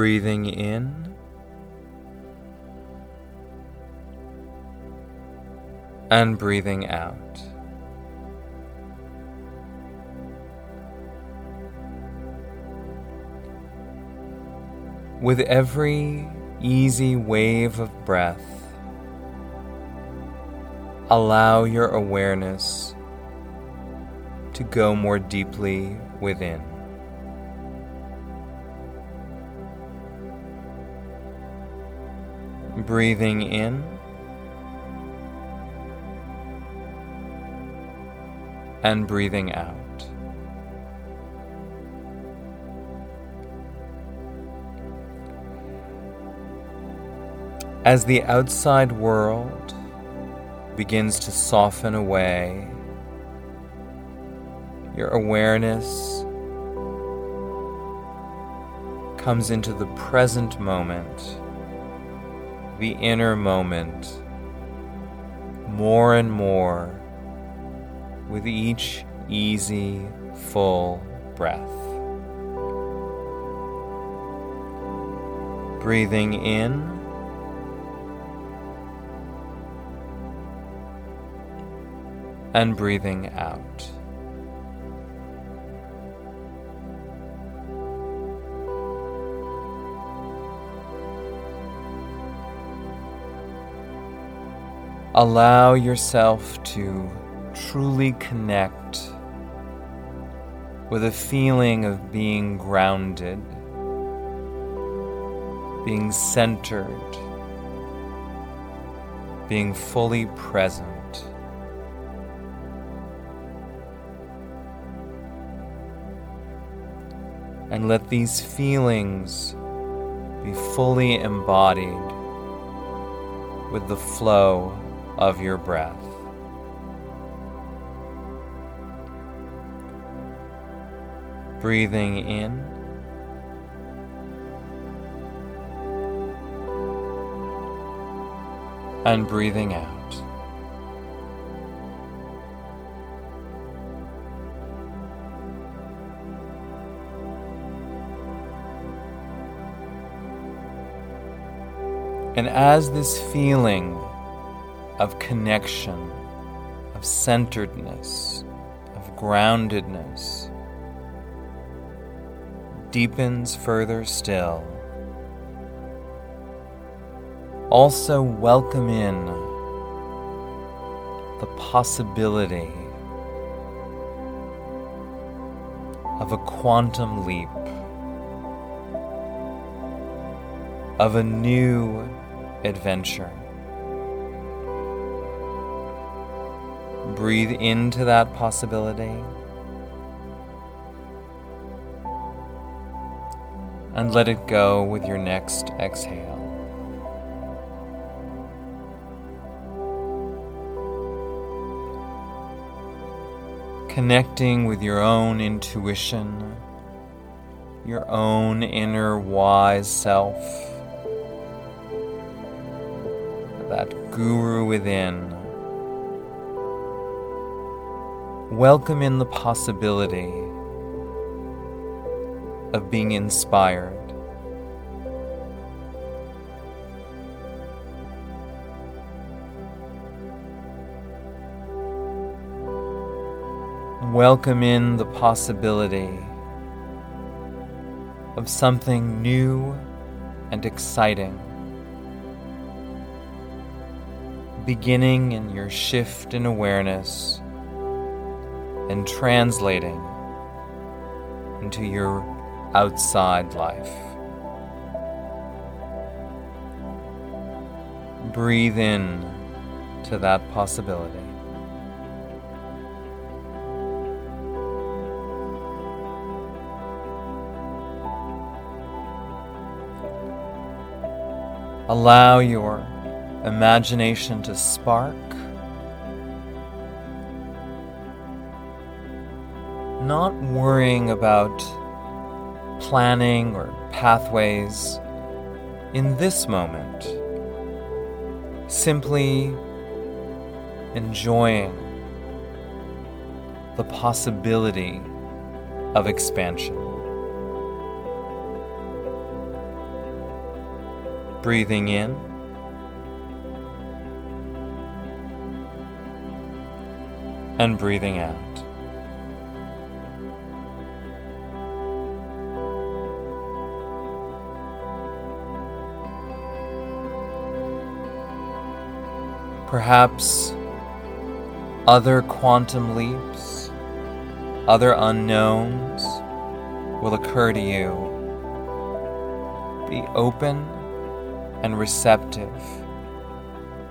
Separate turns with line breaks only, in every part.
breathing in and breathing out. With every easy wave of breath, allow your awareness to go more deeply within. Breathing in and breathing out. As the outside world begins to soften away, your awareness comes into the present moment, the inner moment, more and more with each easy, full breath. Breathing in. And breathing out. Allow yourself to truly connect with a feeling of being grounded, being centered, being fully present. And let these feelings be fully embodied with the flow of your breath. Breathing in and breathing out. And as this feeling of connection, of centeredness, of groundedness deepens further still. Also, welcome in the possibility of a quantum leap, of a new adventure. Breathe into that possibility. and let it go with your next exhale. Connecting with your own intuition, your own inner wise self, that guru within. Welcome in the possibility of being inspired. Welcome in the possibility of something new and exciting. Beginning in your shift in awareness and translating into your outside life. Breathe in to that possibility. Allow your imagination to spark. Not worrying about planning or pathways in this moment. Simply enjoying the possibility of expansion. Breathing in. And breathing out. Perhaps other quantum leaps, other unknowns will occur to you. Be open and receptive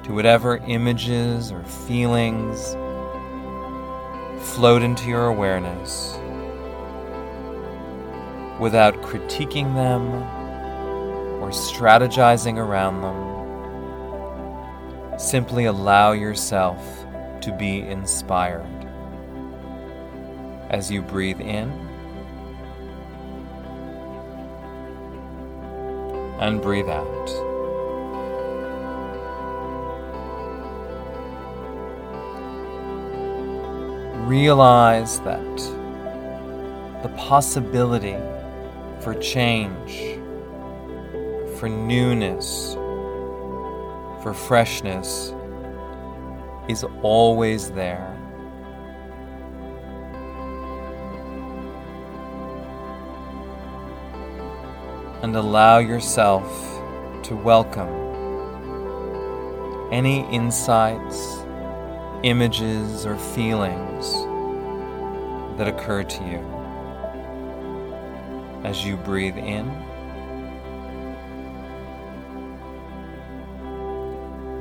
to whatever images or feelings float into your awareness without critiquing them or strategizing around them. Simply allow yourself to be inspired as you breathe in and breathe out. Realize that the possibility for change, for newness, for freshness is always there. And allow yourself to welcome any insights, images, or feelings that occur to you as you breathe in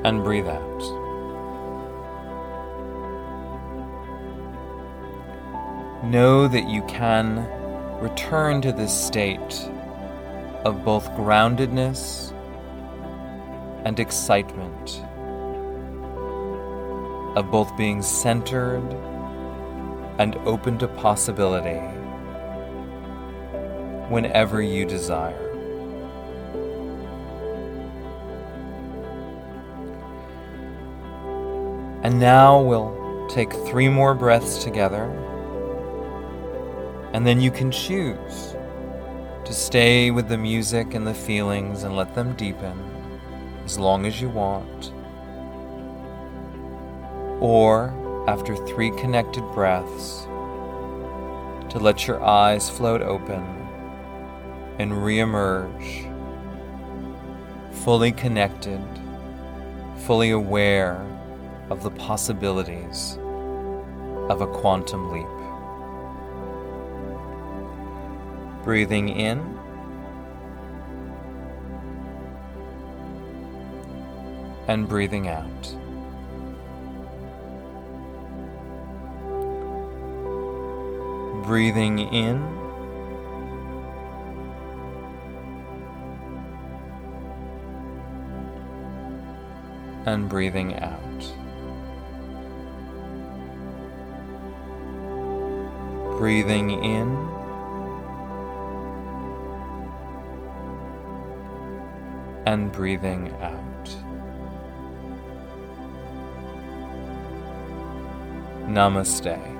and breathe out. Know that you can return to this state of both groundedness and excitement, of both being centered and open to possibility whenever you desire. And now we'll take three more breaths together. And then you can choose to stay with the music and the feelings and let them deepen as long as you want. Or, after three connected breaths, to let your eyes float open and reemerge, fully connected, fully aware of the possibilities of a quantum leap. Breathing in. And breathing out. Breathing in. And breathing out. Breathing in and breathing out. Namaste.